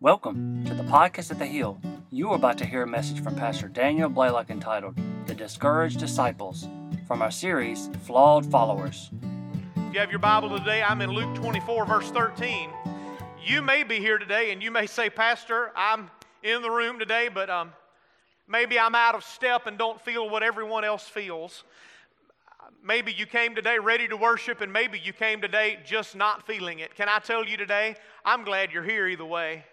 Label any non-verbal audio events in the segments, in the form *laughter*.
Welcome to the podcast at the Hill. You are about to hear a message from Pastor Daniel Blaylock entitled The Discouraged Disciples from our series Flawed Followers. If you have your Bible today, I'm in Luke 24, verse 13. You may be here today and you may say, Pastor, I'm in the room today, but um, maybe I'm out of step and don't feel what everyone else feels. Maybe you came today ready to worship, and maybe you came today just not feeling it. Can I tell you today? I'm glad you're here either way.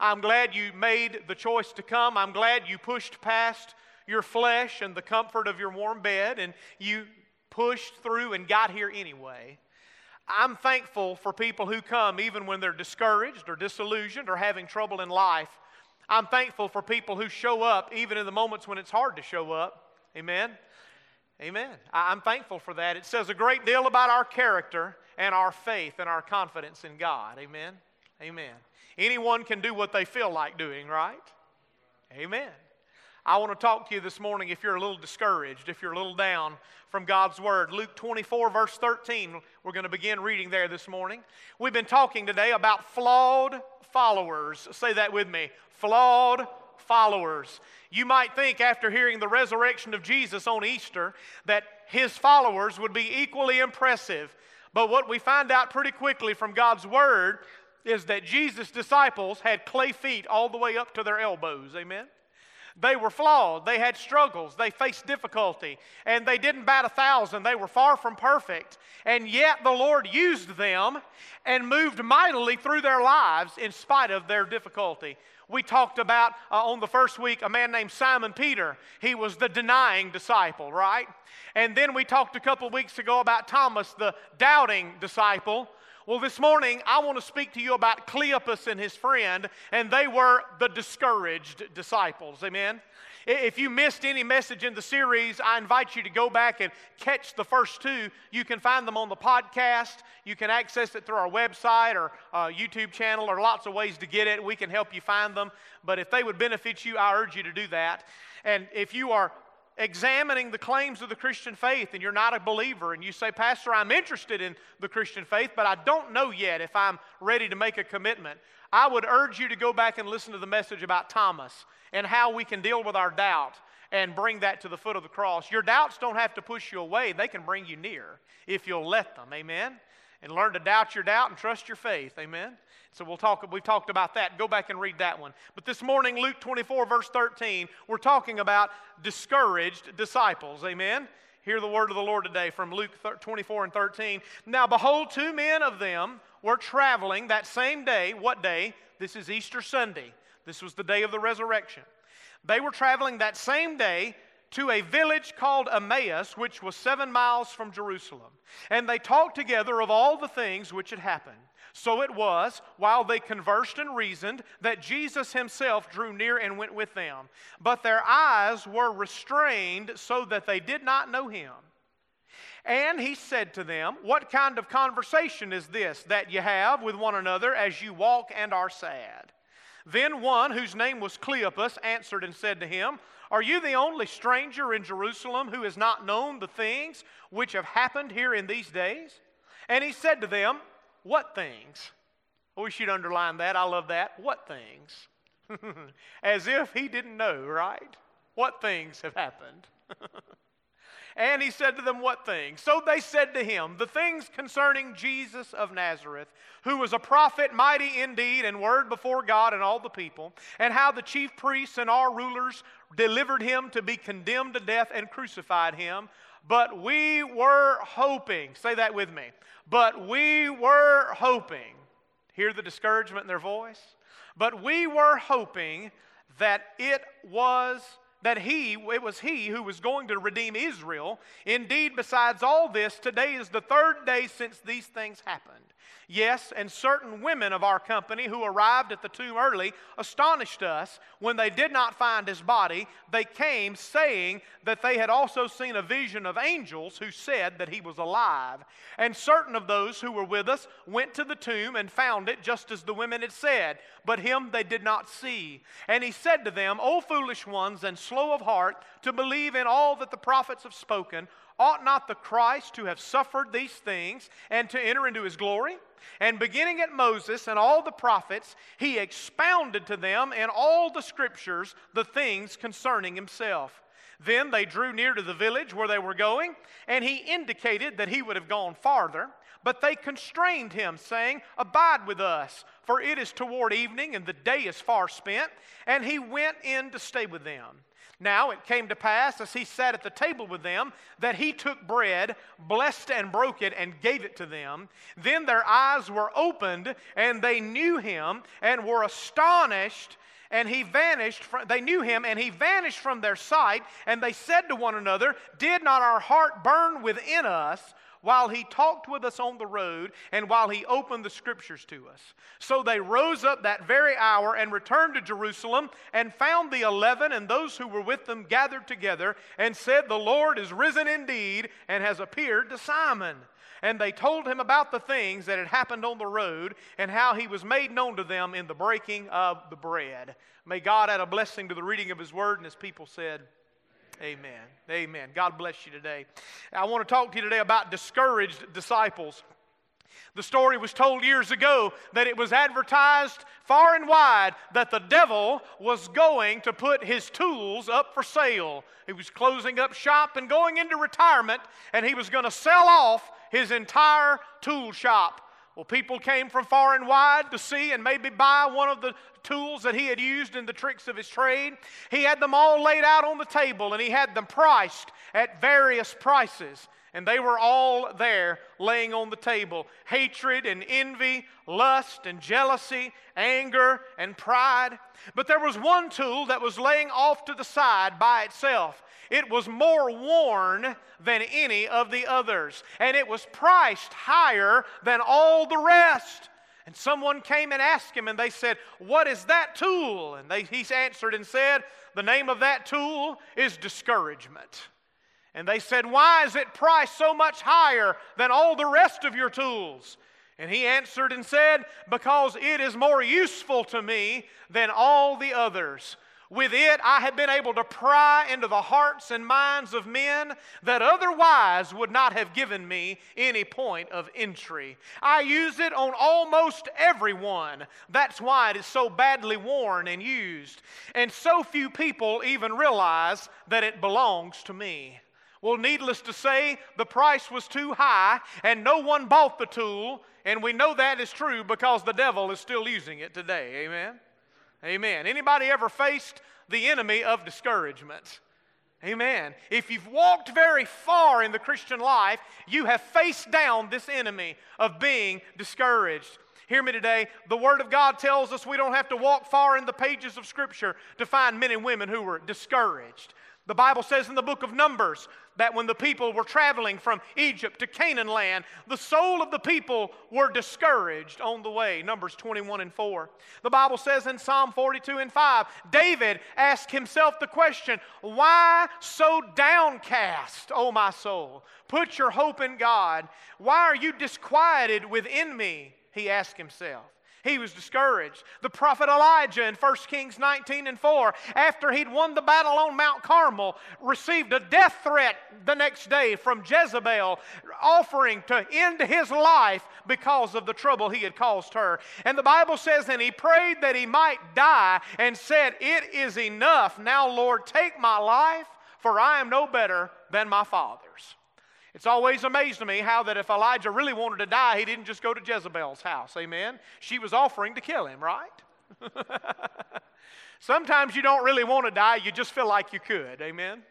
I'm glad you made the choice to come. I'm glad you pushed past your flesh and the comfort of your warm bed, and you pushed through and got here anyway. I'm thankful for people who come even when they're discouraged or disillusioned or having trouble in life. I'm thankful for people who show up even in the moments when it's hard to show up. Amen. Amen. I'm thankful for that. It says a great deal about our character and our faith and our confidence in God. Amen. Amen. Anyone can do what they feel like doing, right? Amen. I want to talk to you this morning if you're a little discouraged, if you're a little down from God's Word. Luke 24, verse 13, we're going to begin reading there this morning. We've been talking today about flawed followers. Say that with me flawed followers. You might think, after hearing the resurrection of Jesus on Easter, that his followers would be equally impressive. But what we find out pretty quickly from God's Word is that Jesus' disciples had clay feet all the way up to their elbows. Amen? They were flawed. They had struggles. They faced difficulty. And they didn't bat a thousand. They were far from perfect. And yet the Lord used them and moved mightily through their lives in spite of their difficulty. We talked about uh, on the first week a man named Simon Peter. He was the denying disciple, right? And then we talked a couple weeks ago about Thomas, the doubting disciple. Well, this morning I want to speak to you about Cleopas and his friend, and they were the discouraged disciples. Amen. If you missed any message in the series, I invite you to go back and catch the first two. You can find them on the podcast. You can access it through our website or uh, YouTube channel, or lots of ways to get it. We can help you find them. But if they would benefit you, I urge you to do that. And if you are examining the claims of the Christian faith and you're not a believer and you say, Pastor, I'm interested in the Christian faith, but I don't know yet if I'm ready to make a commitment, I would urge you to go back and listen to the message about Thomas and how we can deal with our doubt and bring that to the foot of the cross. Your doubts don't have to push you away, they can bring you near if you'll let them. Amen? And learn to doubt your doubt and trust your faith. Amen? So we'll talk, we've talked about that. Go back and read that one. But this morning, Luke 24, verse 13, we're talking about discouraged disciples. Amen? Hear the word of the Lord today from Luke 24 and 13. Now, behold, two men of them were traveling that same day. What day? This is Easter Sunday. This was the day of the resurrection. They were traveling that same day to a village called Emmaus, which was seven miles from Jerusalem. And they talked together of all the things which had happened. So it was, while they conversed and reasoned, that Jesus himself drew near and went with them. But their eyes were restrained so that they did not know him. And he said to them, What kind of conversation is this that you have with one another as you walk and are sad? Then one, whose name was Cleopas, answered and said to him, Are you the only stranger in Jerusalem who has not known the things which have happened here in these days? And he said to them, what things? I wish you'd underline that. I love that. What things? *laughs* As if he didn't know, right? What things have happened? *laughs* and he said to them, What things? So they said to him, The things concerning Jesus of Nazareth, who was a prophet, mighty indeed, and word before God and all the people, and how the chief priests and our rulers delivered him to be condemned to death and crucified him. But we were hoping, say that with me, but we were hoping, hear the discouragement in their voice? But we were hoping that it was that he it was he who was going to redeem Israel. Indeed, besides all this, today is the third day since these things happened. Yes, and certain women of our company who arrived at the tomb early astonished us when they did not find his body. They came saying that they had also seen a vision of angels who said that he was alive. And certain of those who were with us went to the tomb and found it just as the women had said, but him they did not see. And he said to them, O foolish ones and slow of heart to believe in all that the prophets have spoken? Ought not the Christ to have suffered these things and to enter into his glory? And beginning at Moses and all the prophets, he expounded to them in all the scriptures the things concerning himself. Then they drew near to the village where they were going, and he indicated that he would have gone farther. But they constrained him, saying, Abide with us, for it is toward evening, and the day is far spent. And he went in to stay with them. Now it came to pass, as he sat at the table with them, that he took bread, blessed and broke it, and gave it to them. Then their eyes were opened, and they knew him, and were astonished. And he vanished, from, they knew him, and he vanished from their sight. And they said to one another, Did not our heart burn within us? While he talked with us on the road and while he opened the scriptures to us. So they rose up that very hour and returned to Jerusalem and found the eleven and those who were with them gathered together and said, The Lord is risen indeed and has appeared to Simon. And they told him about the things that had happened on the road and how he was made known to them in the breaking of the bread. May God add a blessing to the reading of his word, and his people said, Amen. Amen. God bless you today. I want to talk to you today about discouraged disciples. The story was told years ago that it was advertised far and wide that the devil was going to put his tools up for sale. He was closing up shop and going into retirement, and he was going to sell off his entire tool shop. Well, people came from far and wide to see and maybe buy one of the tools that he had used in the tricks of his trade. He had them all laid out on the table and he had them priced at various prices. And they were all there laying on the table hatred and envy, lust and jealousy, anger and pride. But there was one tool that was laying off to the side by itself. It was more worn than any of the others, and it was priced higher than all the rest. And someone came and asked him, and they said, What is that tool? And they, he answered and said, The name of that tool is discouragement. And they said, Why is it priced so much higher than all the rest of your tools? And he answered and said, Because it is more useful to me than all the others. With it, I have been able to pry into the hearts and minds of men that otherwise would not have given me any point of entry. I use it on almost everyone. That's why it is so badly worn and used. And so few people even realize that it belongs to me. Well, needless to say, the price was too high and no one bought the tool. And we know that is true because the devil is still using it today. Amen. Amen. Anybody ever faced the enemy of discouragement? Amen. If you've walked very far in the Christian life, you have faced down this enemy of being discouraged. Hear me today. The Word of God tells us we don't have to walk far in the pages of Scripture to find men and women who were discouraged. The Bible says in the book of Numbers that when the people were traveling from Egypt to Canaan land, the soul of the people were discouraged on the way. Numbers 21 and 4. The Bible says in Psalm 42 and 5, David asked himself the question, Why so downcast, O my soul? Put your hope in God. Why are you disquieted within me? He asked himself. He was discouraged. The prophet Elijah in 1 Kings 19 and 4, after he'd won the battle on Mount Carmel, received a death threat the next day from Jezebel, offering to end his life because of the trouble he had caused her. And the Bible says, and he prayed that he might die and said, It is enough. Now, Lord, take my life, for I am no better than my father's. It's always amazed to me how that if Elijah really wanted to die, he didn't just go to Jezebel's house. Amen. She was offering to kill him, right? *laughs* Sometimes you don't really want to die, you just feel like you could. Amen.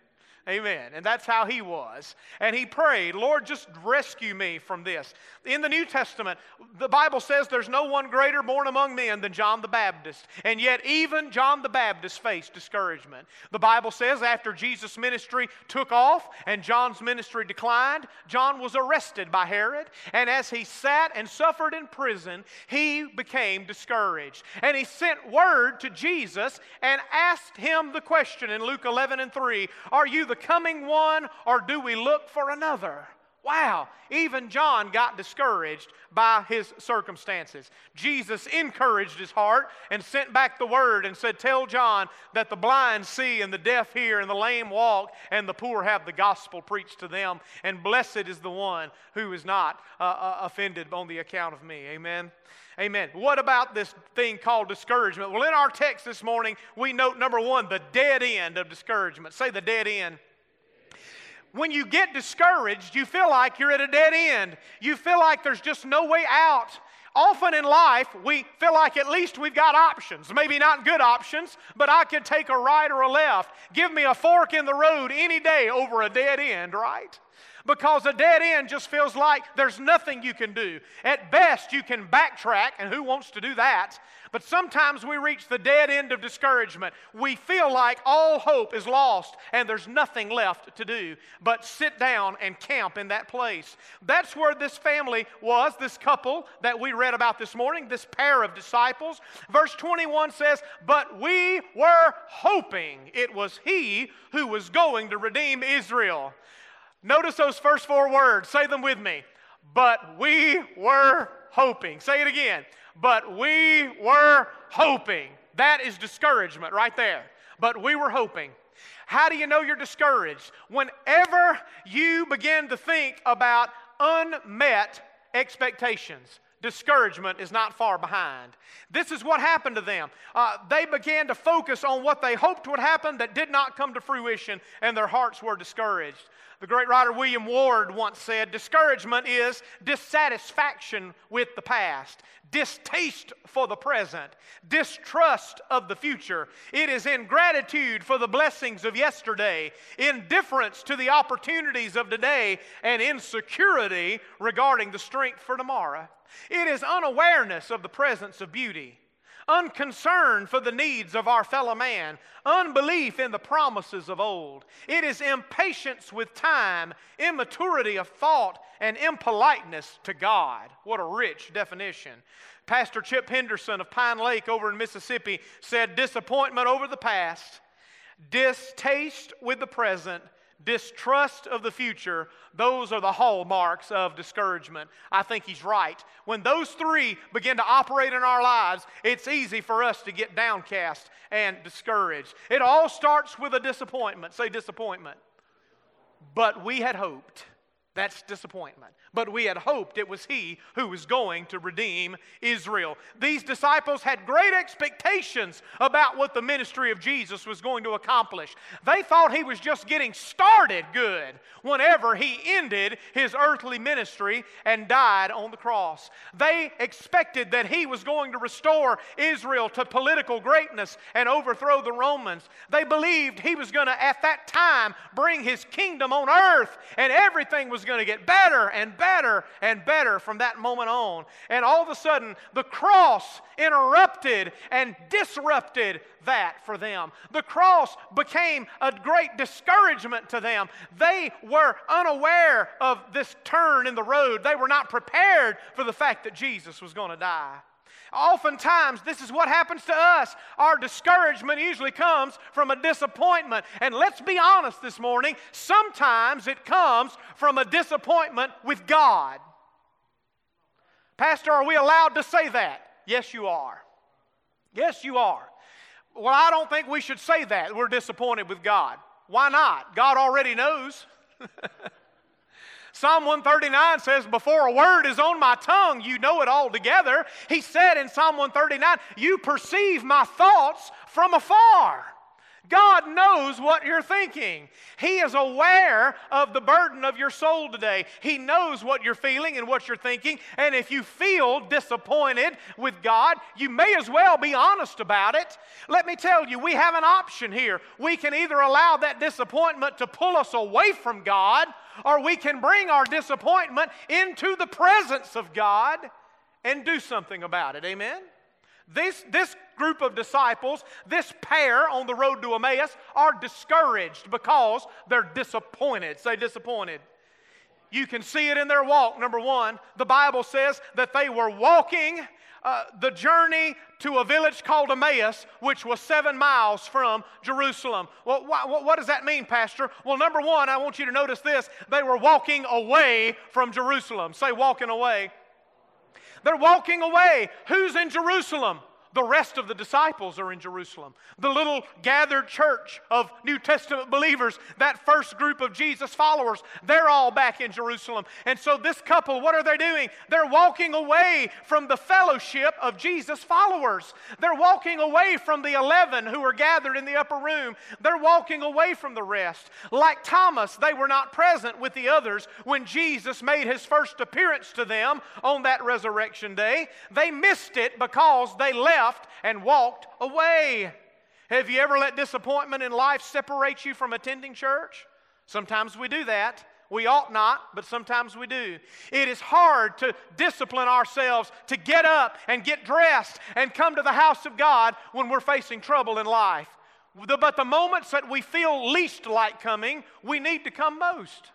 Amen. And that's how he was. And he prayed, Lord, just rescue me from this. In the New Testament, the Bible says there's no one greater born among men than John the Baptist. And yet, even John the Baptist faced discouragement. The Bible says after Jesus' ministry took off and John's ministry declined, John was arrested by Herod. And as he sat and suffered in prison, he became discouraged. And he sent word to Jesus and asked him the question in Luke 11 and 3 Are you the coming one, or do we look for another? Wow, even John got discouraged by his circumstances. Jesus encouraged his heart and sent back the word and said, Tell John that the blind see and the deaf hear and the lame walk and the poor have the gospel preached to them. And blessed is the one who is not uh, uh, offended on the account of me. Amen. Amen. What about this thing called discouragement? Well, in our text this morning, we note number one, the dead end of discouragement. Say the dead end when you get discouraged, you feel like you're at a dead end. You feel like there's just no way out. Often in life, we feel like at least we've got options. Maybe not good options, but I could take a right or a left. Give me a fork in the road any day over a dead end, right? because a dead end just feels like there's nothing you can do. At best, you can backtrack, and who wants to do that? But sometimes we reach the dead end of discouragement. We feel like all hope is lost and there's nothing left to do but sit down and camp in that place. That's where this family was, this couple that we read about this morning, this pair of disciples. Verse 21 says, But we were hoping it was he who was going to redeem Israel. Notice those first four words. Say them with me. But we were hoping. Say it again. But we were hoping. That is discouragement right there. But we were hoping. How do you know you're discouraged? Whenever you begin to think about unmet expectations. Discouragement is not far behind. This is what happened to them. Uh, they began to focus on what they hoped would happen that did not come to fruition, and their hearts were discouraged. The great writer William Ward once said discouragement is dissatisfaction with the past, distaste for the present, distrust of the future. It is ingratitude for the blessings of yesterday, indifference to the opportunities of today, and insecurity regarding the strength for tomorrow. It is unawareness of the presence of beauty unconcern for the needs of our fellow man, unbelief in the promises of old. It is impatience with time, immaturity of thought, and impoliteness to God. What a rich definition. Pastor Chip Henderson of Pine Lake over in Mississippi said disappointment over the past, distaste with the present, distrust of the future, those are the hallmarks of discouragement. I think he's right. When those three begin to operate in our lives, it's easy for us to get downcast and discouraged. It all starts with a disappointment. Say disappointment. But we had hoped. That's disappointment. But we had hoped it was He who was going to redeem Israel. These disciples had great expectations about what the ministry of Jesus was going to accomplish. They thought He was just getting started good whenever He ended His earthly ministry and died on the cross. They expected that He was going to restore Israel to political greatness and overthrow the Romans. They believed He was going to, at that time, bring His kingdom on earth and everything was going to get better and better and better from that moment on. And all of a sudden, the cross interrupted and disrupted that for them. The cross became a great discouragement to them. They were unaware of this turn in the road, they were not prepared for the fact that Jesus was going to die. Oftentimes, this is what happens to us. Our discouragement usually comes from a disappointment. And let's be honest this morning, sometimes it comes from a disappointment with God. Pastor, are we allowed to say that? Yes, you are. Yes, you are. Well, I don't think we should say that. We're disappointed with God. Why not? God already knows. *laughs* Psalm 139 says, Before a word is on my tongue, you know it altogether. He said in Psalm 139, You perceive my thoughts from afar. God knows what you're thinking. He is aware of the burden of your soul today. He knows what you're feeling and what you're thinking. And if you feel disappointed with God, you may as well be honest about it. Let me tell you, we have an option here. We can either allow that disappointment to pull us away from God, or we can bring our disappointment into the presence of God and do something about it. Amen? This, this group of disciples, this pair on the road to Emmaus, are discouraged because they're disappointed. Say disappointed. You can see it in their walk. Number one, the Bible says that they were walking uh, the journey to a village called Emmaus, which was seven miles from Jerusalem. Well, wh- what does that mean, Pastor? Well, number one, I want you to notice this they were walking away from Jerusalem. Say, walking away. They're walking away. Who's in Jerusalem? The rest of the disciples are in Jerusalem. The little gathered church of New Testament believers, that first group of Jesus followers, they're all back in Jerusalem. And so, this couple, what are they doing? They're walking away from the fellowship of Jesus followers. They're walking away from the 11 who were gathered in the upper room. They're walking away from the rest. Like Thomas, they were not present with the others when Jesus made his first appearance to them on that resurrection day. They missed it because they left left and walked away. Have you ever let disappointment in life separate you from attending church? Sometimes we do that. We ought not, but sometimes we do. It is hard to discipline ourselves to get up and get dressed and come to the house of God when we're facing trouble in life. But the moments that we feel least like coming, we need to come most.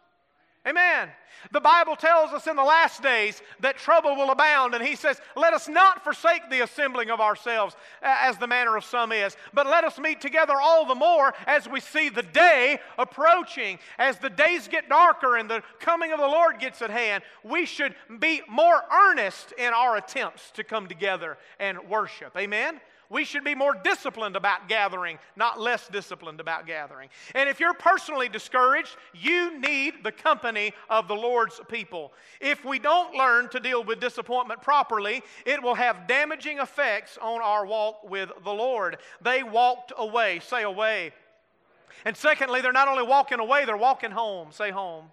Amen. The Bible tells us in the last days that trouble will abound, and He says, Let us not forsake the assembling of ourselves, as the manner of some is, but let us meet together all the more as we see the day approaching. As the days get darker and the coming of the Lord gets at hand, we should be more earnest in our attempts to come together and worship. Amen. We should be more disciplined about gathering, not less disciplined about gathering. And if you're personally discouraged, you need the company of the Lord's people. If we don't learn to deal with disappointment properly, it will have damaging effects on our walk with the Lord. They walked away. Say away. And secondly, they're not only walking away, they're walking home. Say home.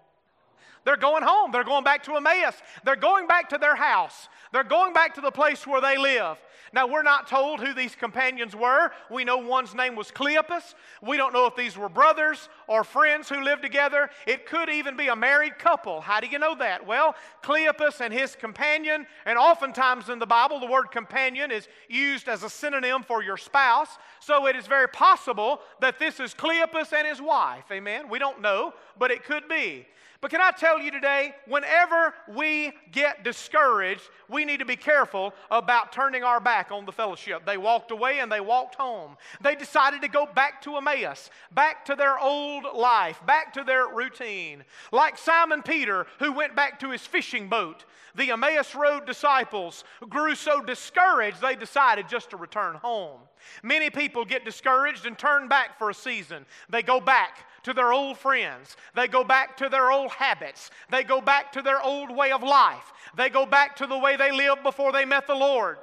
They're going home. They're going back to Emmaus. They're going back to their house. They're going back to the place where they live. Now, we're not told who these companions were. We know one's name was Cleopas. We don't know if these were brothers or friends who lived together. It could even be a married couple. How do you know that? Well, Cleopas and his companion, and oftentimes in the Bible, the word companion is used as a synonym for your spouse. So it is very possible that this is Cleopas and his wife. Amen? We don't know, but it could be. But can I tell you today, whenever we get discouraged, we need to be careful about turning our back on the fellowship. They walked away and they walked home. They decided to go back to Emmaus, back to their old life, back to their routine. Like Simon Peter, who went back to his fishing boat. The Emmaus Road disciples grew so discouraged they decided just to return home. Many people get discouraged and turn back for a season. They go back to their old friends. They go back to their old habits. They go back to their old way of life. They go back to the way they lived before they met the Lord.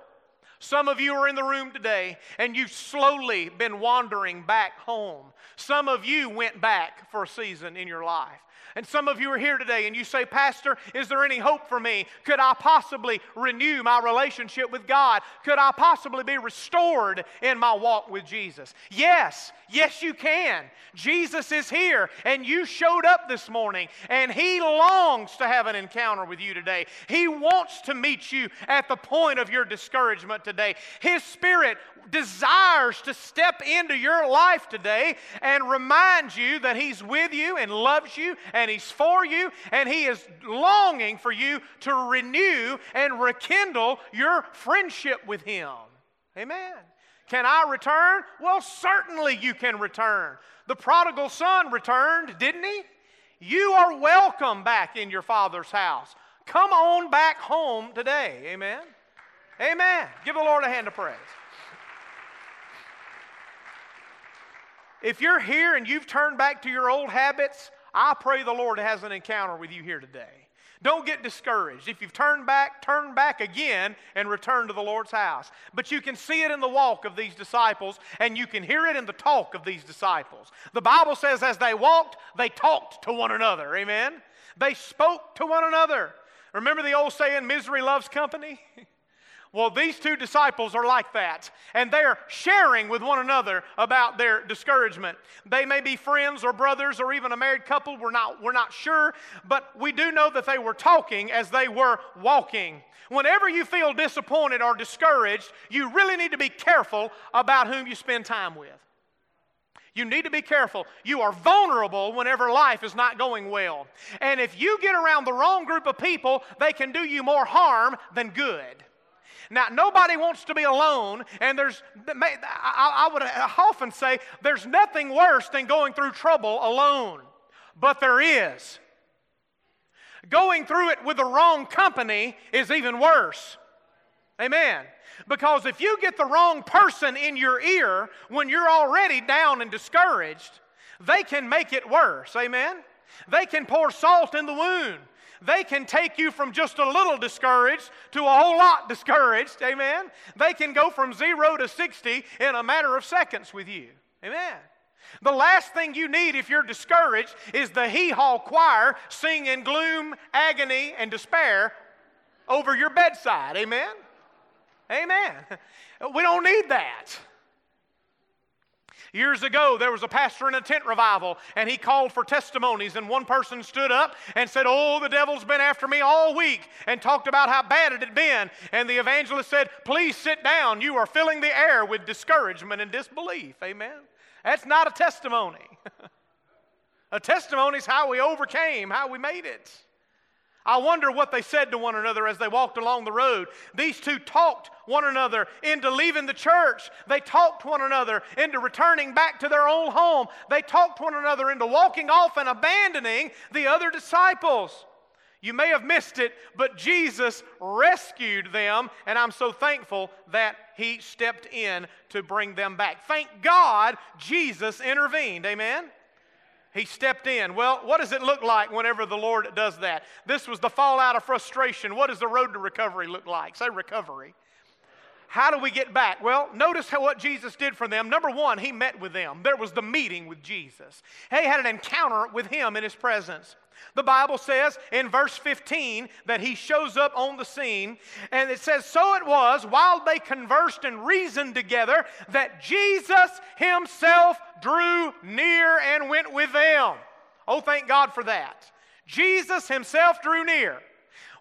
Some of you are in the room today and you've slowly been wandering back home. Some of you went back for a season in your life. And some of you are here today and you say, Pastor, is there any hope for me? Could I possibly renew my relationship with God? Could I possibly be restored in my walk with Jesus? Yes, yes, you can. Jesus is here and you showed up this morning and He longs to have an encounter with you today. He wants to meet you at the point of your discouragement today. His Spirit desires to step into your life today and remind you that He's with you and loves you and He's for you and He is longing for you to renew and rekindle your friendship with Him. Amen. Can I return? Well, certainly you can return. The prodigal son returned, didn't he? You are welcome back in your father's house. Come on back home today. Amen. Amen. Give the Lord a hand of praise. If you're here and you've turned back to your old habits, I pray the Lord has an encounter with you here today. Don't get discouraged. If you've turned back, turn back again and return to the Lord's house. But you can see it in the walk of these disciples, and you can hear it in the talk of these disciples. The Bible says, as they walked, they talked to one another. Amen? They spoke to one another. Remember the old saying, misery loves company? *laughs* Well, these two disciples are like that, and they're sharing with one another about their discouragement. They may be friends or brothers or even a married couple, we're not, we're not sure, but we do know that they were talking as they were walking. Whenever you feel disappointed or discouraged, you really need to be careful about whom you spend time with. You need to be careful. You are vulnerable whenever life is not going well. And if you get around the wrong group of people, they can do you more harm than good. Now, nobody wants to be alone, and there's, I would often say, there's nothing worse than going through trouble alone. But there is. Going through it with the wrong company is even worse. Amen. Because if you get the wrong person in your ear when you're already down and discouraged, they can make it worse. Amen. They can pour salt in the wound. They can take you from just a little discouraged to a whole lot discouraged. Amen. They can go from zero to 60 in a matter of seconds with you. Amen. The last thing you need if you're discouraged is the hee haw choir singing gloom, agony, and despair over your bedside. Amen? Amen. We don't need that. Years ago, there was a pastor in a tent revival, and he called for testimonies. And one person stood up and said, Oh, the devil's been after me all week, and talked about how bad it had been. And the evangelist said, Please sit down. You are filling the air with discouragement and disbelief. Amen. That's not a testimony. *laughs* a testimony is how we overcame, how we made it. I wonder what they said to one another as they walked along the road. These two talked one another into leaving the church. They talked one another into returning back to their own home. They talked one another into walking off and abandoning the other disciples. You may have missed it, but Jesus rescued them, and I'm so thankful that He stepped in to bring them back. Thank God Jesus intervened. Amen? He stepped in. Well, what does it look like whenever the Lord does that? This was the fallout of frustration. What does the road to recovery look like? Say recovery. How do we get back? Well, notice how, what Jesus did for them. Number one, he met with them. There was the meeting with Jesus. He had an encounter with him in his presence. The Bible says in verse 15 that he shows up on the scene, and it says, So it was while they conversed and reasoned together that Jesus himself drew near and went with them. Oh, thank God for that. Jesus himself drew near.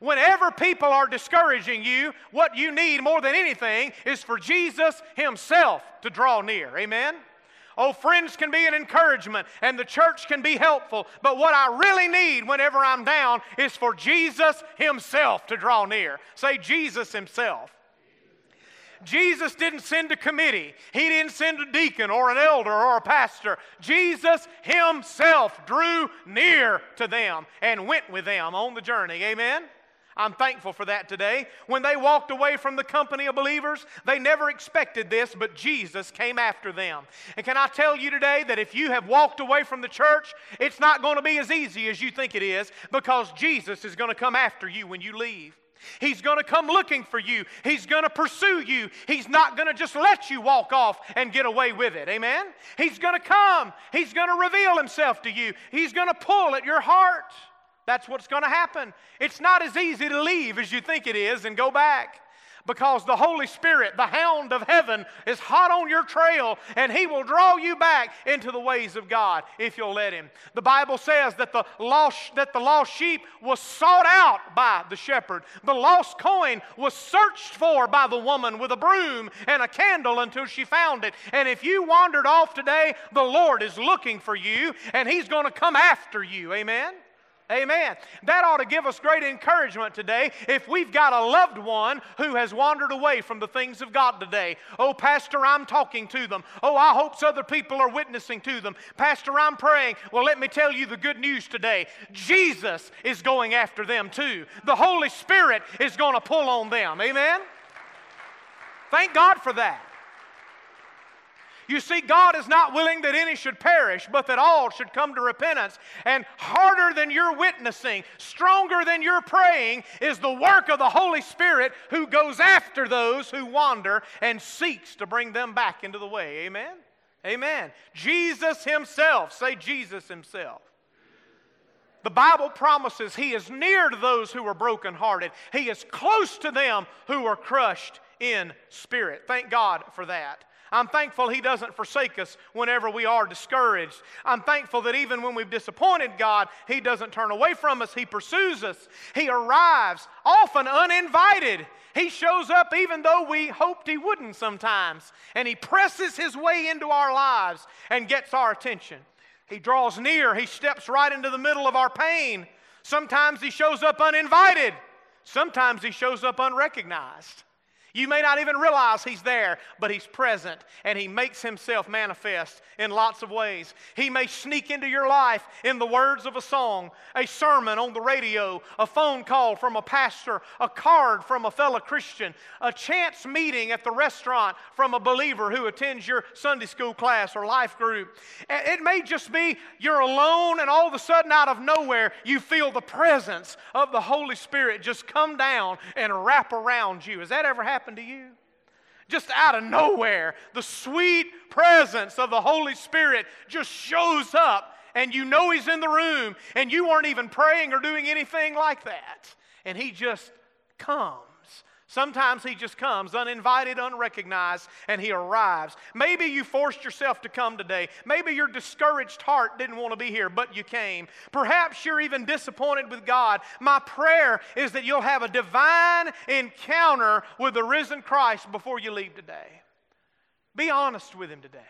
Whenever people are discouraging you, what you need more than anything is for Jesus himself to draw near. Amen? Oh, friends can be an encouragement and the church can be helpful, but what I really need whenever I'm down is for Jesus Himself to draw near. Say, Jesus Himself. Jesus didn't send a committee. He didn't send a deacon or an elder or a pastor. Jesus Himself drew near to them and went with them on the journey. Amen? I'm thankful for that today. When they walked away from the company of believers, they never expected this, but Jesus came after them. And can I tell you today that if you have walked away from the church, it's not going to be as easy as you think it is because Jesus is going to come after you when you leave. He's going to come looking for you. He's going to pursue you. He's not going to just let you walk off and get away with it. Amen? He's going to come. He's going to reveal himself to you. He's going to pull at your heart. That's what's going to happen. It's not as easy to leave as you think it is and go back because the Holy Spirit, the hound of heaven, is hot on your trail and he will draw you back into the ways of God if you'll let him. The Bible says that the lost, that the lost sheep was sought out by the shepherd. The lost coin was searched for by the woman with a broom and a candle until she found it. And if you wandered off today, the Lord is looking for you and he's going to come after you. Amen. Amen. That ought to give us great encouragement today if we've got a loved one who has wandered away from the things of God today. Oh, Pastor, I'm talking to them. Oh, I hope other people are witnessing to them. Pastor, I'm praying. Well, let me tell you the good news today Jesus is going after them too. The Holy Spirit is going to pull on them. Amen. Thank God for that. You see, God is not willing that any should perish, but that all should come to repentance. And harder than your witnessing, stronger than your praying, is the work of the Holy Spirit who goes after those who wander and seeks to bring them back into the way. Amen? Amen. Jesus Himself, say Jesus Himself. The Bible promises He is near to those who are brokenhearted. He is close to them who are crushed in spirit. Thank God for that. I'm thankful He doesn't forsake us whenever we are discouraged. I'm thankful that even when we've disappointed God, He doesn't turn away from us. He pursues us. He arrives, often uninvited. He shows up even though we hoped He wouldn't sometimes. And He presses His way into our lives and gets our attention. He draws near, He steps right into the middle of our pain. Sometimes He shows up uninvited, sometimes He shows up unrecognized. You may not even realize He's there, but He's present and He makes Himself manifest in lots of ways. He may sneak into your life in the words of a song, a sermon on the radio, a phone call from a pastor, a card from a fellow Christian, a chance meeting at the restaurant from a believer who attends your Sunday school class or life group. It may just be you're alone and all of a sudden out of nowhere you feel the presence of the Holy Spirit just come down and wrap around you. Has that ever happened? To you? Just out of nowhere, the sweet presence of the Holy Spirit just shows up, and you know He's in the room, and you weren't even praying or doing anything like that. And He just comes. Sometimes he just comes uninvited, unrecognized, and he arrives. Maybe you forced yourself to come today. Maybe your discouraged heart didn't want to be here, but you came. Perhaps you're even disappointed with God. My prayer is that you'll have a divine encounter with the risen Christ before you leave today. Be honest with him today.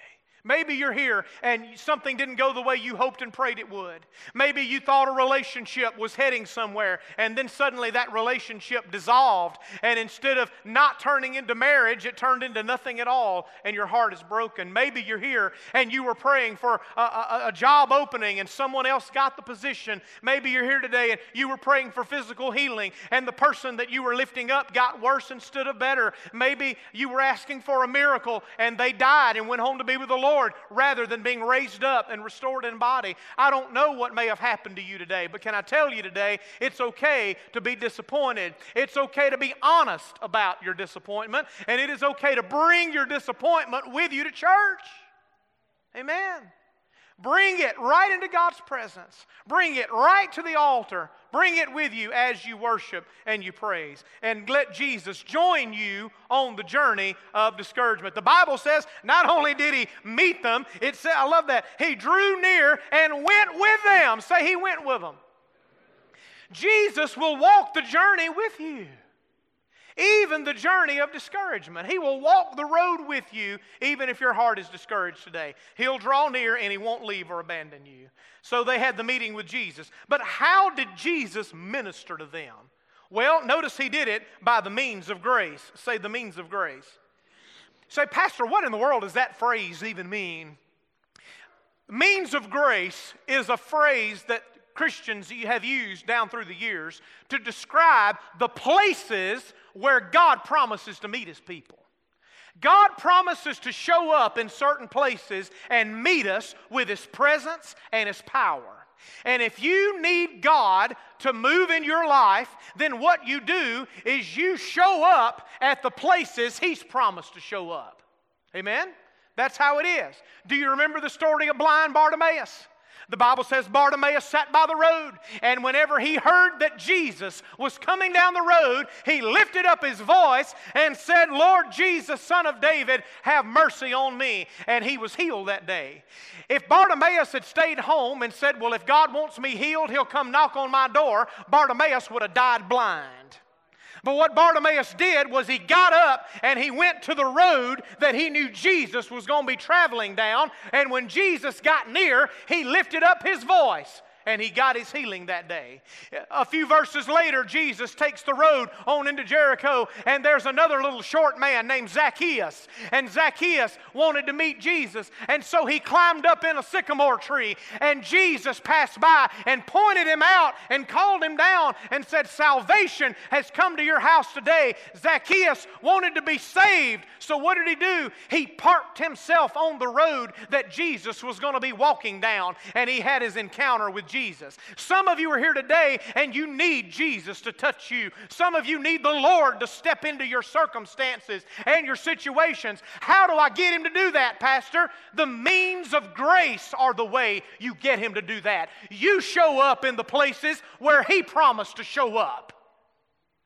Maybe you're here and something didn't go the way you hoped and prayed it would. Maybe you thought a relationship was heading somewhere and then suddenly that relationship dissolved. And instead of not turning into marriage, it turned into nothing at all and your heart is broken. Maybe you're here and you were praying for a, a, a job opening and someone else got the position. Maybe you're here today and you were praying for physical healing and the person that you were lifting up got worse instead of better. Maybe you were asking for a miracle and they died and went home to be with the Lord. Lord rather than being raised up and restored in body. I don't know what may have happened to you today, but can I tell you today, it's okay to be disappointed. It's okay to be honest about your disappointment, and it is okay to bring your disappointment with you to church. Amen. Bring it right into God's presence. Bring it right to the altar. Bring it with you as you worship and you praise. And let Jesus join you on the journey of discouragement. The Bible says not only did he meet them, it said, I love that, he drew near and went with them. Say he went with them. Jesus will walk the journey with you even the journey of discouragement. He will walk the road with you, even if your heart is discouraged today. He'll draw near and He won't leave or abandon you. So they had the meeting with Jesus. But how did Jesus minister to them? Well, notice He did it by the means of grace. Say the means of grace. Say, Pastor, what in the world does that phrase even mean? Means of grace is a phrase that Christians have used down through the years to describe the places where God promises to meet his people. God promises to show up in certain places and meet us with his presence and his power. And if you need God to move in your life, then what you do is you show up at the places He's promised to show up. Amen? That's how it is. Do you remember the story of blind Bartimaeus? The Bible says Bartimaeus sat by the road, and whenever he heard that Jesus was coming down the road, he lifted up his voice and said, Lord Jesus, son of David, have mercy on me. And he was healed that day. If Bartimaeus had stayed home and said, Well, if God wants me healed, he'll come knock on my door, Bartimaeus would have died blind. But what Bartimaeus did was he got up and he went to the road that he knew Jesus was going to be traveling down. And when Jesus got near, he lifted up his voice and he got his healing that day. A few verses later, Jesus takes the road on into Jericho, and there's another little short man named Zacchaeus. And Zacchaeus wanted to meet Jesus, and so he climbed up in a sycamore tree, and Jesus passed by and pointed him out and called him down and said, Salvation has come to your house today. Zacchaeus wanted to be saved, so what did he do? He parked himself on the road that Jesus was going to be walking down, and he had his encounter with Jesus. Jesus. Some of you are here today and you need Jesus to touch you. Some of you need the Lord to step into your circumstances and your situations. How do I get Him to do that, Pastor? The means of grace are the way you get Him to do that. You show up in the places where He promised to show up.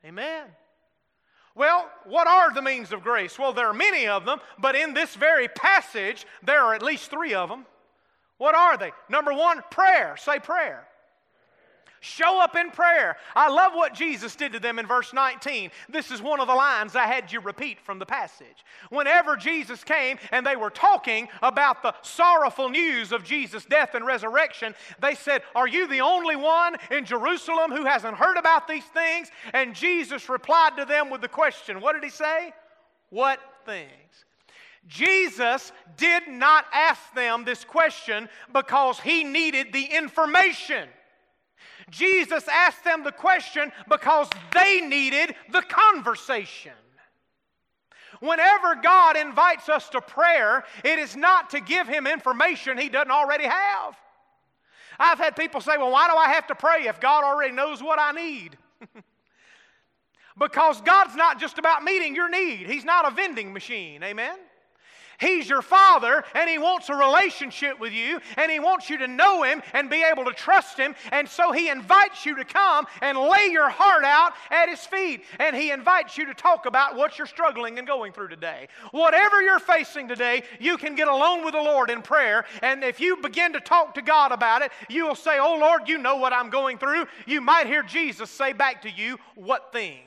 Amen. Well, what are the means of grace? Well, there are many of them, but in this very passage, there are at least three of them. What are they? Number one, prayer. Say prayer. Show up in prayer. I love what Jesus did to them in verse 19. This is one of the lines I had you repeat from the passage. Whenever Jesus came and they were talking about the sorrowful news of Jesus' death and resurrection, they said, Are you the only one in Jerusalem who hasn't heard about these things? And Jesus replied to them with the question What did he say? What things? Jesus did not ask them this question because he needed the information. Jesus asked them the question because they needed the conversation. Whenever God invites us to prayer, it is not to give him information he doesn't already have. I've had people say, Well, why do I have to pray if God already knows what I need? *laughs* because God's not just about meeting your need, He's not a vending machine. Amen? He's your Father, and He wants a relationship with you, and He wants you to know Him and be able to trust Him. And so He invites you to come and lay your heart out at His feet. And He invites you to talk about what you're struggling and going through today. Whatever you're facing today, you can get alone with the Lord in prayer. And if you begin to talk to God about it, you will say, Oh Lord, you know what I'm going through. You might hear Jesus say back to you, What things?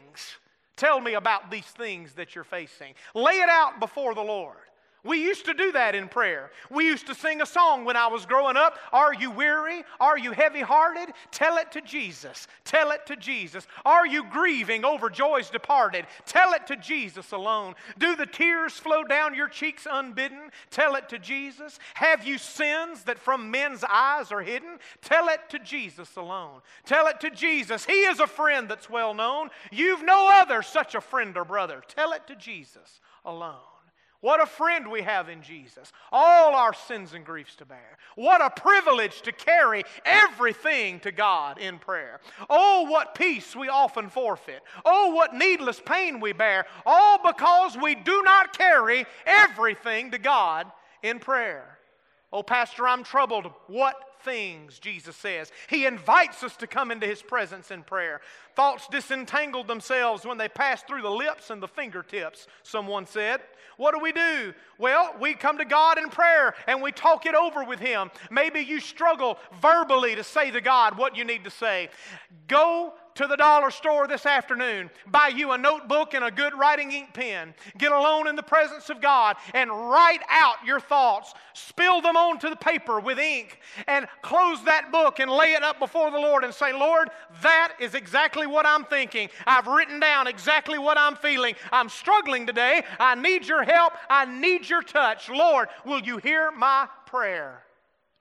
Tell me about these things that you're facing. Lay it out before the Lord. We used to do that in prayer. We used to sing a song when I was growing up Are you weary? Are you heavy hearted? Tell it to Jesus. Tell it to Jesus. Are you grieving over joys departed? Tell it to Jesus alone. Do the tears flow down your cheeks unbidden? Tell it to Jesus. Have you sins that from men's eyes are hidden? Tell it to Jesus alone. Tell it to Jesus. He is a friend that's well known. You've no other such a friend or brother. Tell it to Jesus alone. What a friend we have in Jesus. All our sins and griefs to bear. What a privilege to carry everything to God in prayer. Oh, what peace we often forfeit. Oh, what needless pain we bear. All because we do not carry everything to God in prayer. Oh, Pastor, I'm troubled. What things, Jesus says. He invites us to come into His presence in prayer. Thoughts disentangled themselves when they passed through the lips and the fingertips, someone said. What do we do? Well, we come to God in prayer and we talk it over with Him. Maybe you struggle verbally to say to God what you need to say. Go to the dollar store this afternoon, buy you a notebook and a good writing ink pen, get alone in the presence of God and write out your thoughts, spill them onto the paper with ink, and close that book and lay it up before the Lord and say, Lord, that is exactly what I'm thinking. I've written down exactly what I'm feeling. I'm struggling today. I need your help. I need your touch. Lord, will you hear my prayer?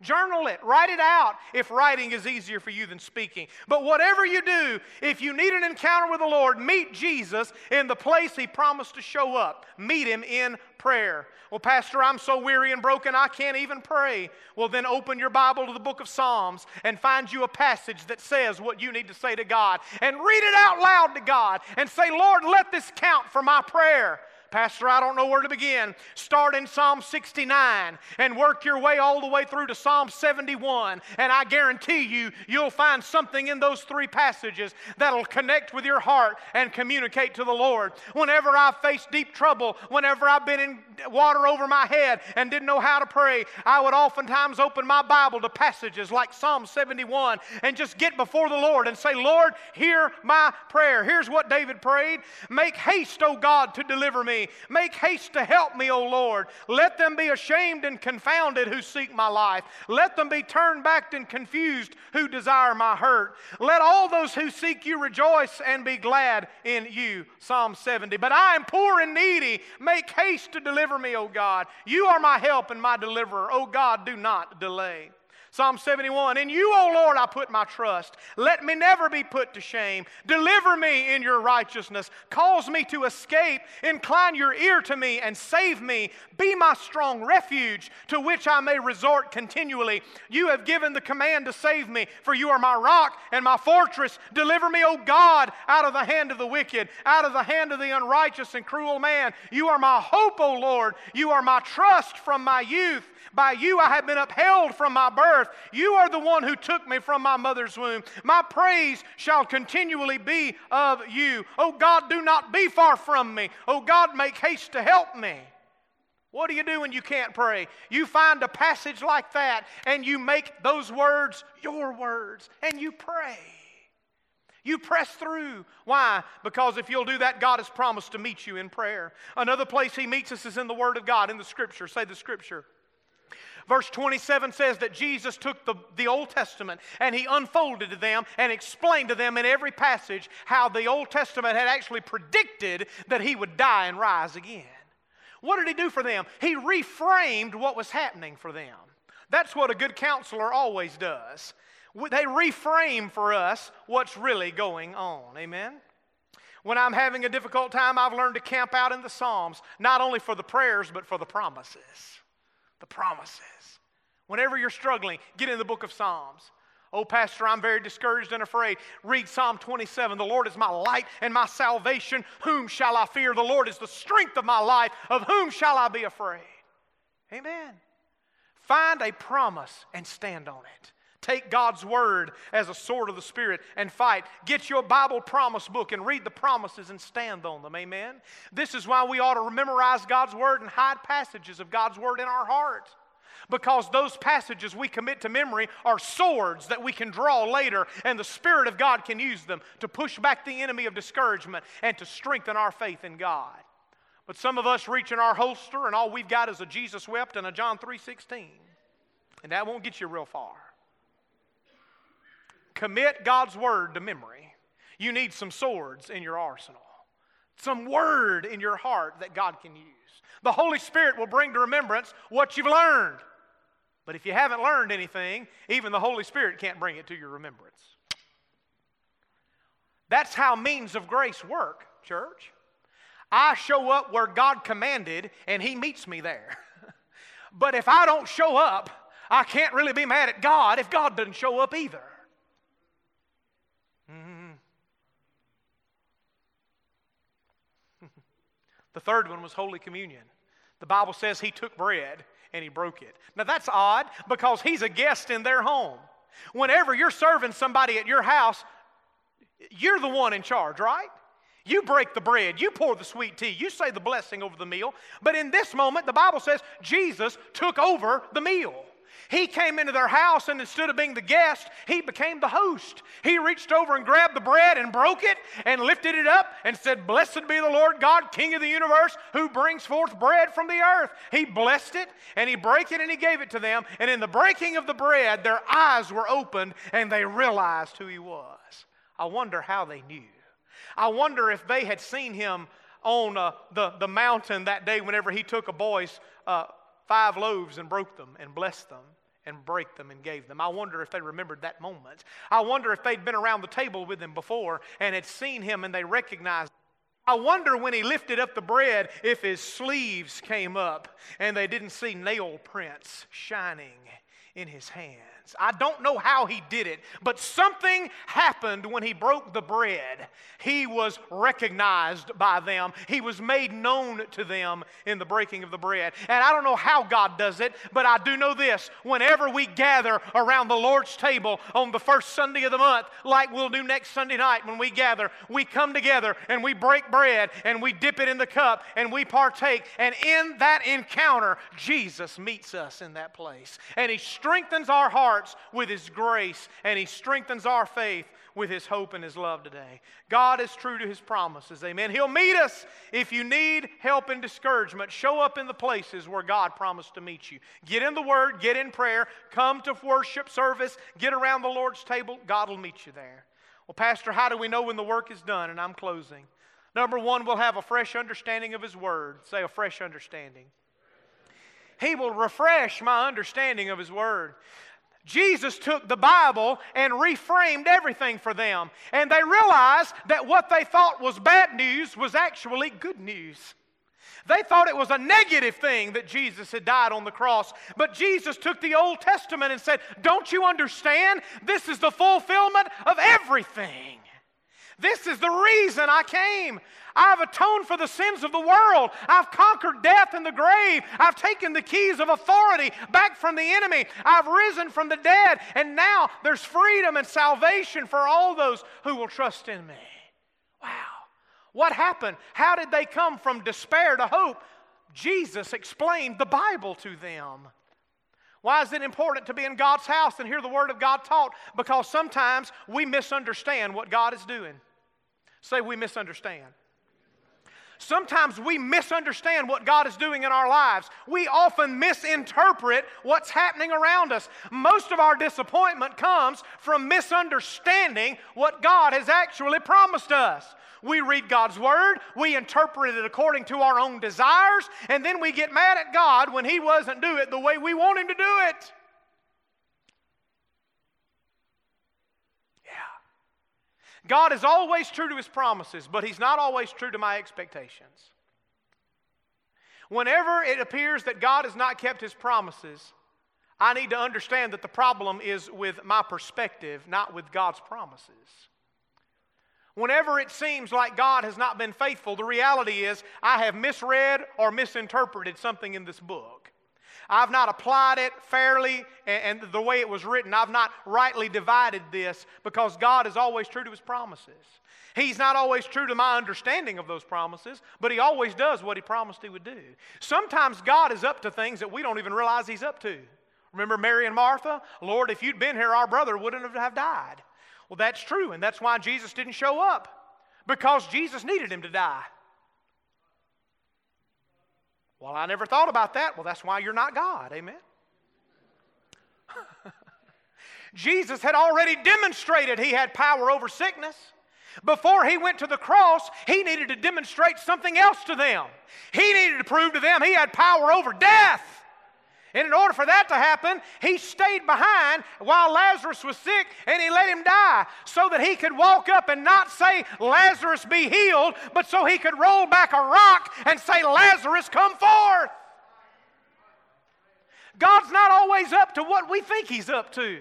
Journal it, write it out if writing is easier for you than speaking. But whatever you do, if you need an encounter with the Lord, meet Jesus in the place He promised to show up. Meet Him in prayer. Well, Pastor, I'm so weary and broken I can't even pray. Well, then open your Bible to the book of Psalms and find you a passage that says what you need to say to God and read it out loud to God and say, Lord, let this count for my prayer. Pastor, I don't know where to begin. Start in Psalm 69 and work your way all the way through to Psalm 71. And I guarantee you, you'll find something in those three passages that'll connect with your heart and communicate to the Lord. Whenever I've faced deep trouble, whenever I've been in water over my head and didn't know how to pray, I would oftentimes open my Bible to passages like Psalm 71 and just get before the Lord and say, Lord, hear my prayer. Here's what David prayed Make haste, O God, to deliver me. Make haste to help me, O Lord. Let them be ashamed and confounded who seek my life. Let them be turned back and confused who desire my hurt. Let all those who seek you rejoice and be glad in you. Psalm 70. But I am poor and needy. Make haste to deliver me, O God. You are my help and my deliverer. O God, do not delay. Psalm 71 In you, O Lord, I put my trust. Let me never be put to shame. Deliver me in your righteousness. Cause me to escape. Incline your ear to me and save me. Be my strong refuge to which I may resort continually. You have given the command to save me, for you are my rock and my fortress. Deliver me, O God, out of the hand of the wicked, out of the hand of the unrighteous and cruel man. You are my hope, O Lord. You are my trust from my youth. By you I have been upheld from my birth. You are the one who took me from my mother's womb. My praise shall continually be of you. Oh God, do not be far from me. Oh God, make haste to help me. What do you do when you can't pray? You find a passage like that and you make those words your words and you pray. You press through. Why? Because if you'll do that, God has promised to meet you in prayer. Another place He meets us is in the Word of God, in the Scripture. Say the Scripture. Verse 27 says that Jesus took the, the Old Testament and he unfolded to them and explained to them in every passage how the Old Testament had actually predicted that he would die and rise again. What did he do for them? He reframed what was happening for them. That's what a good counselor always does. They reframe for us what's really going on. Amen? When I'm having a difficult time, I've learned to camp out in the Psalms, not only for the prayers, but for the promises. The promises. Whenever you're struggling, get in the book of Psalms. Oh, Pastor, I'm very discouraged and afraid. Read Psalm 27. The Lord is my light and my salvation. Whom shall I fear? The Lord is the strength of my life. Of whom shall I be afraid? Amen. Find a promise and stand on it. Take God's word as a sword of the Spirit and fight. Get your Bible promise book and read the promises and stand on them. Amen. This is why we ought to memorize God's word and hide passages of God's word in our heart. Because those passages we commit to memory are swords that we can draw later, and the Spirit of God can use them to push back the enemy of discouragement and to strengthen our faith in God. But some of us reach in our holster, and all we've got is a Jesus wept and a John 3:16. And that won't get you real far. Commit God's word to memory. You need some swords in your arsenal, some word in your heart that God can use. The Holy Spirit will bring to remembrance what you've learned. But if you haven't learned anything, even the Holy Spirit can't bring it to your remembrance. That's how means of grace work, church. I show up where God commanded, and He meets me there. *laughs* but if I don't show up, I can't really be mad at God if God doesn't show up either. The third one was Holy Communion. The Bible says he took bread and he broke it. Now that's odd because he's a guest in their home. Whenever you're serving somebody at your house, you're the one in charge, right? You break the bread, you pour the sweet tea, you say the blessing over the meal. But in this moment, the Bible says Jesus took over the meal. He came into their house, and instead of being the guest, he became the host. He reached over and grabbed the bread and broke it and lifted it up and said, Blessed be the Lord God, King of the universe, who brings forth bread from the earth. He blessed it and he broke it and he gave it to them. And in the breaking of the bread, their eyes were opened and they realized who he was. I wonder how they knew. I wonder if they had seen him on uh, the, the mountain that day whenever he took a boy's uh, five loaves and broke them and blessed them and break them and gave them. I wonder if they remembered that moment. I wonder if they'd been around the table with him before and had seen him and they recognized. I wonder when he lifted up the bread if his sleeves came up and they didn't see nail prints shining in his hand hands. I don't know how he did it, but something happened when he broke the bread. He was recognized by them, he was made known to them in the breaking of the bread. And I don't know how God does it, but I do know this whenever we gather around the Lord's table on the first Sunday of the month, like we'll do next Sunday night when we gather, we come together and we break bread and we dip it in the cup and we partake. And in that encounter, Jesus meets us in that place. And he strengthens our heart hearts with His grace, and He strengthens our faith with His hope and His love today. God is true to His promises. Amen. He'll meet us if you need help and discouragement. Show up in the places where God promised to meet you. Get in the Word, get in prayer, come to worship service, get around the Lord's table. God will meet you there. Well, Pastor, how do we know when the work is done? And I'm closing. Number one, we'll have a fresh understanding of His Word. Say a fresh understanding. He will refresh my understanding of His Word. Jesus took the Bible and reframed everything for them. And they realized that what they thought was bad news was actually good news. They thought it was a negative thing that Jesus had died on the cross. But Jesus took the Old Testament and said, Don't you understand? This is the fulfillment of everything. This is the reason I came. I've atoned for the sins of the world. I've conquered death and the grave. I've taken the keys of authority back from the enemy. I've risen from the dead. And now there's freedom and salvation for all those who will trust in me. Wow. What happened? How did they come from despair to hope? Jesus explained the Bible to them. Why is it important to be in God's house and hear the Word of God taught? Because sometimes we misunderstand what God is doing. Say, we misunderstand. Sometimes we misunderstand what God is doing in our lives. We often misinterpret what's happening around us. Most of our disappointment comes from misunderstanding what God has actually promised us. We read God's word, we interpret it according to our own desires, and then we get mad at God when He wasn't doing it the way we want Him to do it. God is always true to his promises, but he's not always true to my expectations. Whenever it appears that God has not kept his promises, I need to understand that the problem is with my perspective, not with God's promises. Whenever it seems like God has not been faithful, the reality is I have misread or misinterpreted something in this book. I've not applied it fairly and, and the way it was written. I've not rightly divided this because God is always true to his promises. He's not always true to my understanding of those promises, but He always does what He promised He would do. Sometimes God is up to things that we don't even realize He's up to. Remember Mary and Martha? Lord, if you'd been here, our brother wouldn't have died. Well, that's true, and that's why Jesus didn't show up, because Jesus needed him to die. Well, I never thought about that. Well, that's why you're not God. Amen. *laughs* Jesus had already demonstrated he had power over sickness. Before he went to the cross, he needed to demonstrate something else to them. He needed to prove to them he had power over death. And in order for that to happen, he stayed behind while Lazarus was sick and he let him die so that he could walk up and not say, Lazarus be healed, but so he could roll back a rock and say, Lazarus come forth. God's not always up to what we think he's up to.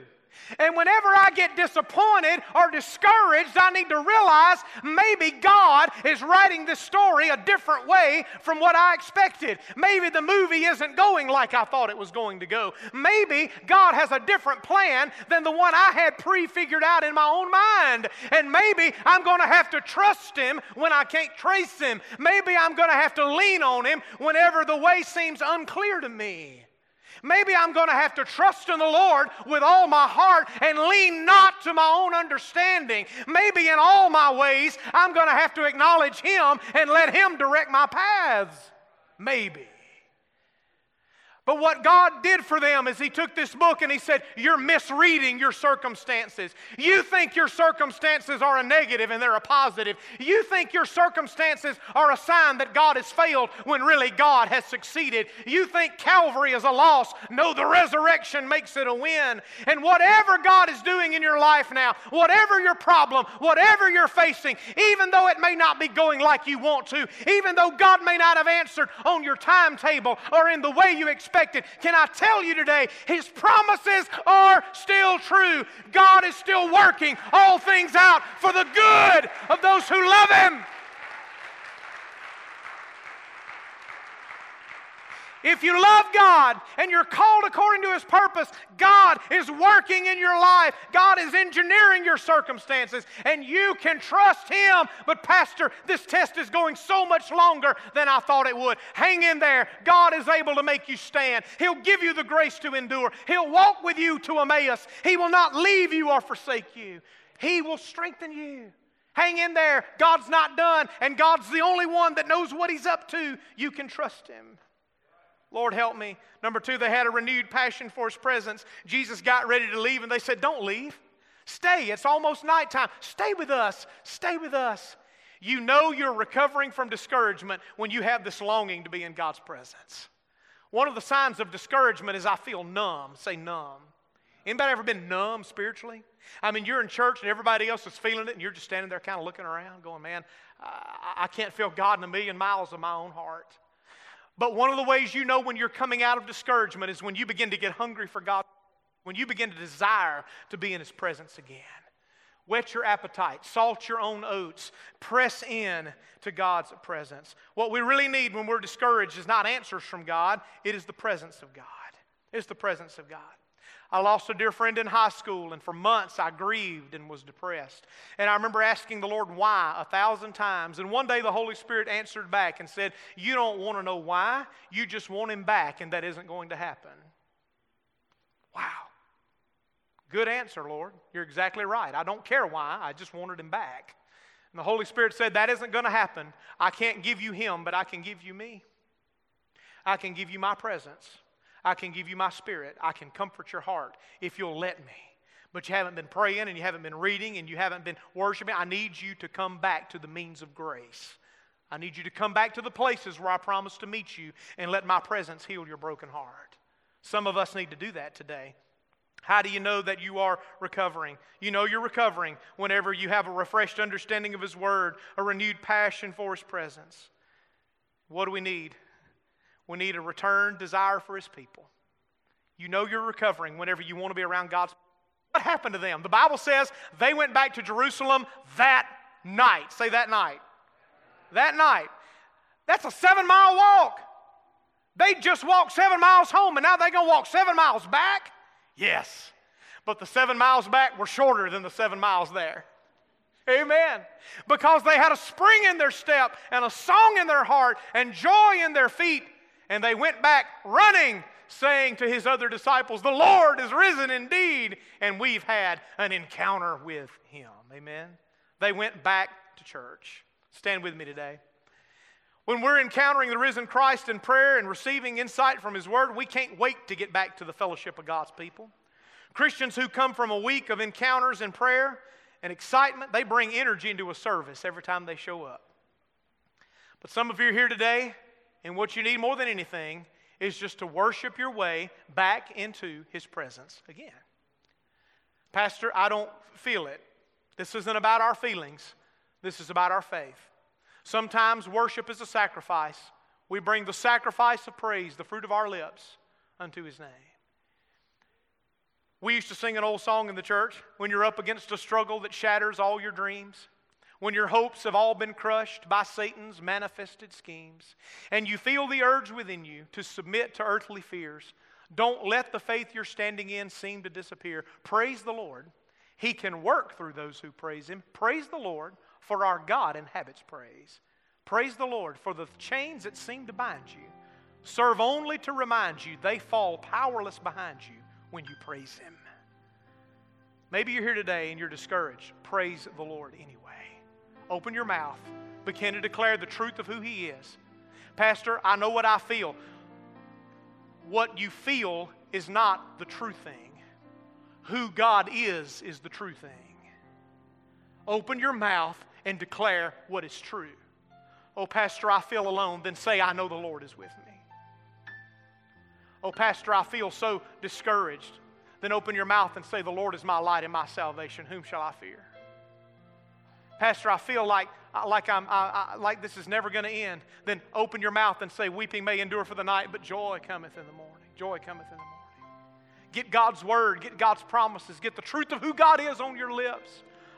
And whenever I get disappointed or discouraged, I need to realize maybe God is writing this story a different way from what I expected. Maybe the movie isn't going like I thought it was going to go. Maybe God has a different plan than the one I had prefigured out in my own mind. And maybe I'm going to have to trust Him when I can't trace Him. Maybe I'm going to have to lean on Him whenever the way seems unclear to me. Maybe I'm going to have to trust in the Lord with all my heart and lean not to my own understanding. Maybe in all my ways, I'm going to have to acknowledge Him and let Him direct my paths. Maybe. But what God did for them is He took this book and He said, You're misreading your circumstances. You think your circumstances are a negative and they're a positive. You think your circumstances are a sign that God has failed when really God has succeeded. You think Calvary is a loss. No, the resurrection makes it a win. And whatever God is doing in your life now, whatever your problem, whatever you're facing, even though it may not be going like you want to, even though God may not have answered on your timetable or in the way you expect, expected. Can I tell you today, His promises are still true. God is still working all things out for the good of those who love Him. If you love God and you're called according to His purpose, God is working in your life. God is engineering your circumstances, and you can trust Him. But, Pastor, this test is going so much longer than I thought it would. Hang in there. God is able to make you stand. He'll give you the grace to endure, He'll walk with you to Emmaus. He will not leave you or forsake you, He will strengthen you. Hang in there. God's not done, and God's the only one that knows what He's up to. You can trust Him. Lord, help me. Number two, they had a renewed passion for his presence. Jesus got ready to leave, and they said, Don't leave. Stay. It's almost nighttime. Stay with us. Stay with us. You know you're recovering from discouragement when you have this longing to be in God's presence. One of the signs of discouragement is I feel numb. Say numb. Anybody ever been numb spiritually? I mean, you're in church and everybody else is feeling it, and you're just standing there kind of looking around, going, Man, I can't feel God in a million miles of my own heart. But one of the ways you know when you're coming out of discouragement is when you begin to get hungry for God, when you begin to desire to be in His presence again. Whet your appetite, salt your own oats, press in to God's presence. What we really need when we're discouraged is not answers from God, it is the presence of God. It's the presence of God. I lost a dear friend in high school, and for months I grieved and was depressed. And I remember asking the Lord why a thousand times. And one day the Holy Spirit answered back and said, You don't want to know why, you just want Him back, and that isn't going to happen. Wow. Good answer, Lord. You're exactly right. I don't care why, I just wanted Him back. And the Holy Spirit said, That isn't going to happen. I can't give you him, but I can give you me. I can give you my presence. I can give you my spirit. I can comfort your heart if you'll let me. But you haven't been praying and you haven't been reading and you haven't been worshiping. I need you to come back to the means of grace. I need you to come back to the places where I promised to meet you and let my presence heal your broken heart. Some of us need to do that today. How do you know that you are recovering? You know you're recovering whenever you have a refreshed understanding of His Word, a renewed passion for His presence. What do we need? We need a return desire for His people. You know you're recovering whenever you want to be around God's. What happened to them? The Bible says they went back to Jerusalem that night. Say that night. That night. That's a seven mile walk. They just walked seven miles home, and now they're going to walk seven miles back? Yes. But the seven miles back were shorter than the seven miles there. Amen. Because they had a spring in their step and a song in their heart and joy in their feet. And they went back running, saying to his other disciples, The Lord is risen indeed, and we've had an encounter with him. Amen. They went back to church. Stand with me today. When we're encountering the risen Christ in prayer and receiving insight from His Word, we can't wait to get back to the fellowship of God's people. Christians who come from a week of encounters in prayer and excitement, they bring energy into a service every time they show up. But some of you are here today, and what you need more than anything is just to worship your way back into His presence again. Pastor, I don't feel it. This isn't about our feelings, this is about our faith. Sometimes worship is a sacrifice. We bring the sacrifice of praise, the fruit of our lips, unto his name. We used to sing an old song in the church when you're up against a struggle that shatters all your dreams, when your hopes have all been crushed by Satan's manifested schemes, and you feel the urge within you to submit to earthly fears. Don't let the faith you're standing in seem to disappear. Praise the Lord. He can work through those who praise Him. Praise the Lord for our God inhabits praise. Praise the Lord for the chains that seem to bind you. Serve only to remind you they fall powerless behind you when you praise Him. Maybe you're here today and you're discouraged. Praise the Lord anyway. Open your mouth. Begin to declare the truth of who He is. Pastor, I know what I feel. What you feel is not the true thing. Who God is, is the true thing. Open your mouth and declare what is true. Oh, Pastor, I feel alone. Then say, I know the Lord is with me. Oh, Pastor, I feel so discouraged. Then open your mouth and say, The Lord is my light and my salvation. Whom shall I fear? Pastor, I feel like, uh, like, I'm, I, I, like this is never going to end. Then open your mouth and say, Weeping may endure for the night, but joy cometh in the morning. Joy cometh in the morning. Get God's word, get God's promises, get the truth of who God is on your lips.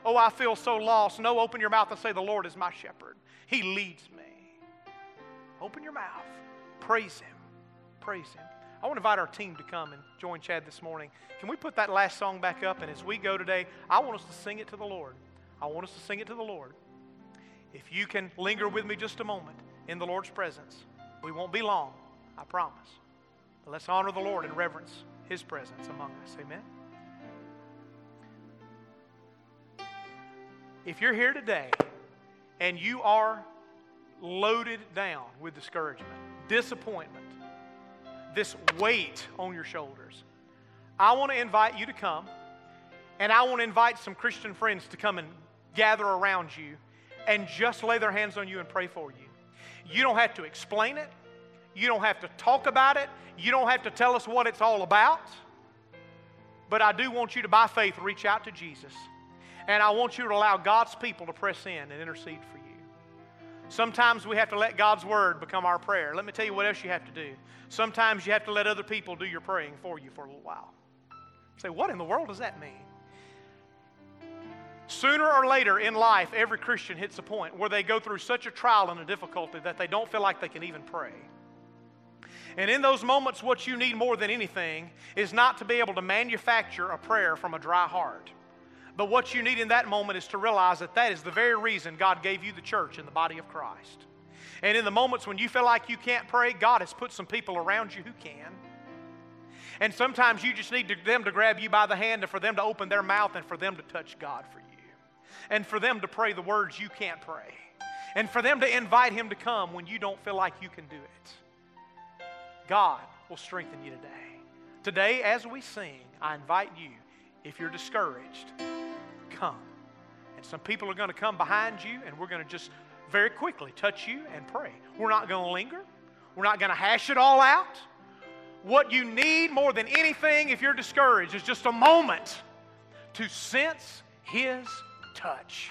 Oh, I feel so lost. No, open your mouth and say, The Lord is my shepherd. He leads me. Open your mouth. Praise Him. Praise Him. I want to invite our team to come and join Chad this morning. Can we put that last song back up? And as we go today, I want us to sing it to the Lord. I want us to sing it to the Lord. If you can linger with me just a moment in the Lord's presence, we won't be long, I promise. But let's honor the Lord and reverence His presence among us. Amen. If you're here today and you are loaded down with discouragement, disappointment, this weight on your shoulders, I want to invite you to come and I want to invite some Christian friends to come and gather around you and just lay their hands on you and pray for you. You don't have to explain it. You don't have to talk about it. You don't have to tell us what it's all about. But I do want you to, by faith, reach out to Jesus and I want you to allow God's people to press in and intercede for you. Sometimes we have to let God's word become our prayer. Let me tell you what else you have to do. Sometimes you have to let other people do your praying for you for a little while. say, what in the world does that mean? Sooner or later in life, every Christian hits a point where they go through such a trial and a difficulty that they don't feel like they can even pray. And in those moments, what you need more than anything is not to be able to manufacture a prayer from a dry heart. But what you need in that moment is to realize that that is the very reason God gave you the church and the body of Christ. And in the moments when you feel like you can't pray, God has put some people around you who can. And sometimes you just need to, them to grab you by the hand and for them to open their mouth and for them to touch God for you. And for them to pray the words you can't pray, and for them to invite Him to come when you don't feel like you can do it. God will strengthen you today. Today, as we sing, I invite you, if you're discouraged, come. And some people are going to come behind you, and we're going to just very quickly touch you and pray. We're not going to linger, we're not going to hash it all out. What you need more than anything, if you're discouraged, is just a moment to sense His touch,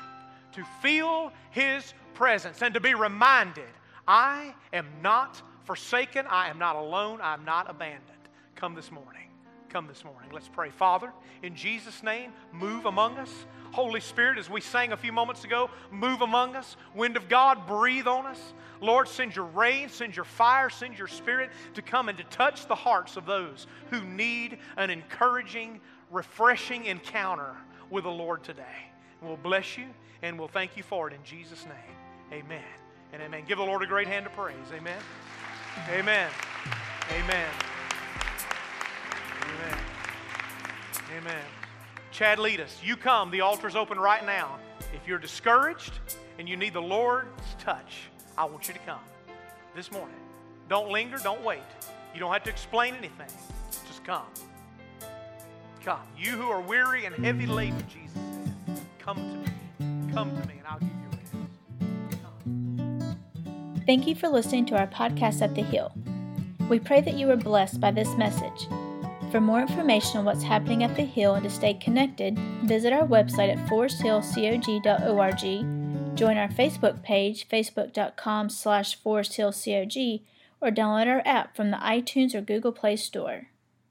to feel His presence, and to be reminded I am not forsaken, I am not alone, I am not abandoned. Come this morning. Come this morning. Let's pray. Father, in Jesus' name, move among us. Holy Spirit, as we sang a few moments ago, move among us. Wind of God, breathe on us. Lord, send your rain, send your fire, send your spirit to come and to touch the hearts of those who need an encouraging, refreshing encounter with the Lord today. We'll bless you and we'll thank you for it in Jesus' name. Amen and amen. Give the Lord a great hand of praise. Amen. Amen. Amen. Amen. Amen. Chad, lead us. You come. The altar's open right now. If you're discouraged and you need the Lord's touch, I want you to come this morning. Don't linger. Don't wait. You don't have to explain anything. Just come. Come. You who are weary and heavy laden, Jesus come to me. Come to me, and I'll give you rest. Come. Thank you for listening to our podcast at the Hill. We pray that you were blessed by this message. For more information on what's happening at the Hill and to stay connected, visit our website at foresthillcog.org, join our Facebook page, facebook.com slash foresthillcog, or download our app from the iTunes or Google Play Store.